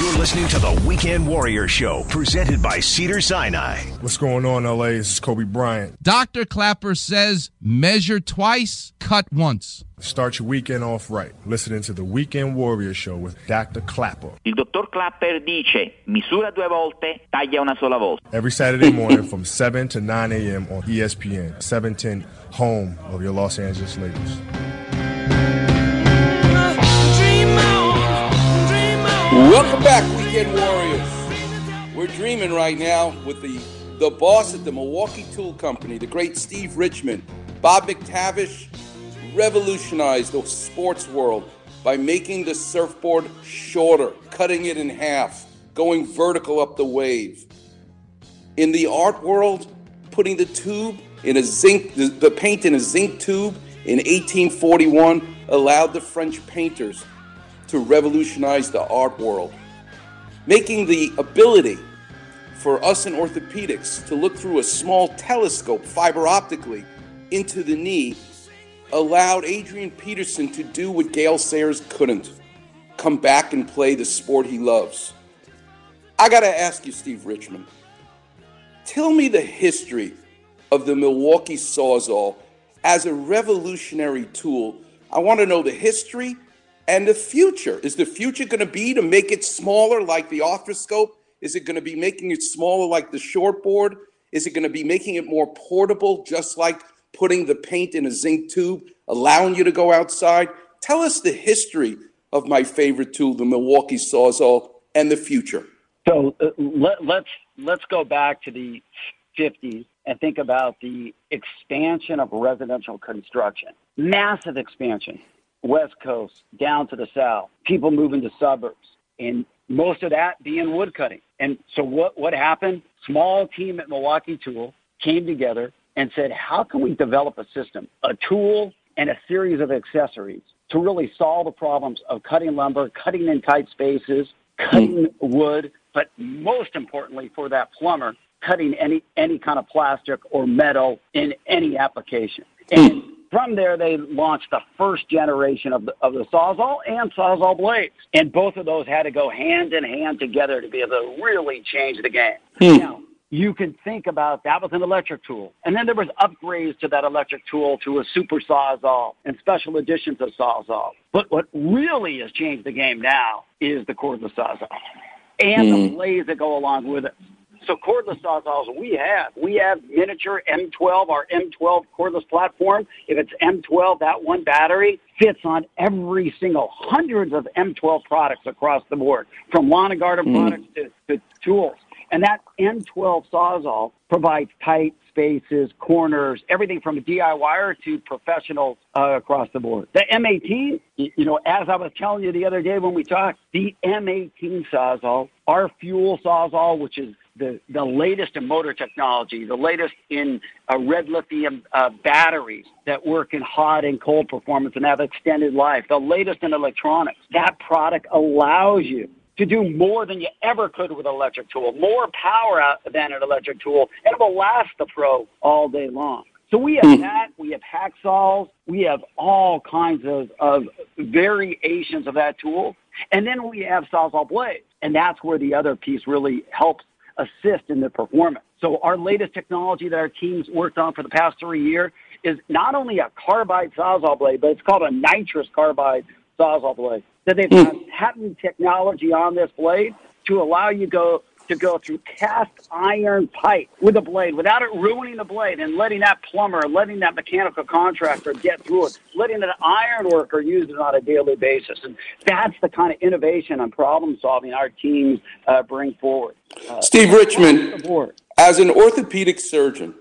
You're listening to the Weekend Warrior Show, presented by Cedar Sinai. What's going on, LA? This is Kobe Bryant. Dr. Klapper says measure twice, cut once. Start your weekend off right. Listening to the Weekend Warrior Show with Dr. Klapper. Il dottor Klapper dice misura due volte, taglia una sola volta. Every Saturday morning from 7 to 9 a.m. on ESPN, 710, home of your Los Angeles Lakers. Welcome back, Weekend Warriors. We're dreaming right now with the the boss at the Milwaukee Tool Company, the great Steve Richman. Bob McTavish revolutionized the sports world by making the surfboard shorter, cutting it in half, going vertical up the wave. In the art world, putting the tube in a zinc, the, the paint in a zinc tube in 1841 allowed the French painters to revolutionize the art world. Making the ability for us in orthopedics to look through a small telescope fiber optically into the knee allowed Adrian Peterson to do what Gale Sayers couldn't come back and play the sport he loves. I got to ask you, Steve Richman, tell me the history of the Milwaukee Sawzall as a revolutionary tool. I want to know the history and the future. Is the future going to be to make it smaller like the arthroscope? Is it going to be making it smaller like the shortboard? Is it going to be making it more portable, just like putting the paint in a zinc tube, allowing you to go outside? Tell us the history of my favorite tool, the Milwaukee Sawzall, and the future. So uh, let, let's let's go back to the 50s and think about the expansion of residential construction. Massive expansion, West Coast down to the South. People moving to suburbs, and most of that being wood cutting. And so what what happened? Small team at Milwaukee Tool came together and said, how can we develop a system, a tool, and a series of accessories to really solve the problems of cutting lumber, cutting in tight spaces, cutting hmm. wood, but most importantly for that plumber, cutting any any kind of plastic or metal in any application. And hmm. From there, they launched the first generation of the, of the Sawzall and Sawzall blades. And both of those had to go hand in hand together to be able to really change the game. Hmm. Now, you can think about that was an electric tool. And then there was upgrades to that electric tool to a super Sawzall and special editions of Sawzall. But what really has changed the game now is the cordless Sawzall and the hmm. blades that go along with it. So cordless sawzalls we have. We have miniature M12, our M12 cordless platform. If it's M12, that one battery fits on every single hundreds of M12 products across the board, from lawn and garden products to, to tools. And that M12 sawzall provides tight spaces, corners, everything from a DIYer to professionals uh, across the board. The M18, you know, as I was telling you the other day when we talked, the M18 sawzall, our fuel sawzall, which is the, the latest in motor technology, the latest in uh, red lithium uh, batteries that work in hot and cold performance and have extended life, the latest in electronics. That product allows you to do more than you ever could with an electric tool, more power out than an electric tool, and it will last the pro all day long. So we have that, we have Hackzalls, we have all kinds of, of variations of that tool, and then we have sawzall blades, and that's where the other piece really helps assist in the performance. So our latest technology that our teams worked on for the past three years is not only a carbide sawzall blade, but it's called a Nitrus Carbide sawzall blade. So they've hmm. got patent technology on this blade to allow you go to go through cast iron pipe with a blade without it ruining the blade and letting that plumber, letting that mechanical contractor get through it, letting an iron worker use it on a daily basis. And that's the kind of innovation and problem solving our teams uh, bring forward. Uh, Steve Richman, as an orthopedic surgeon,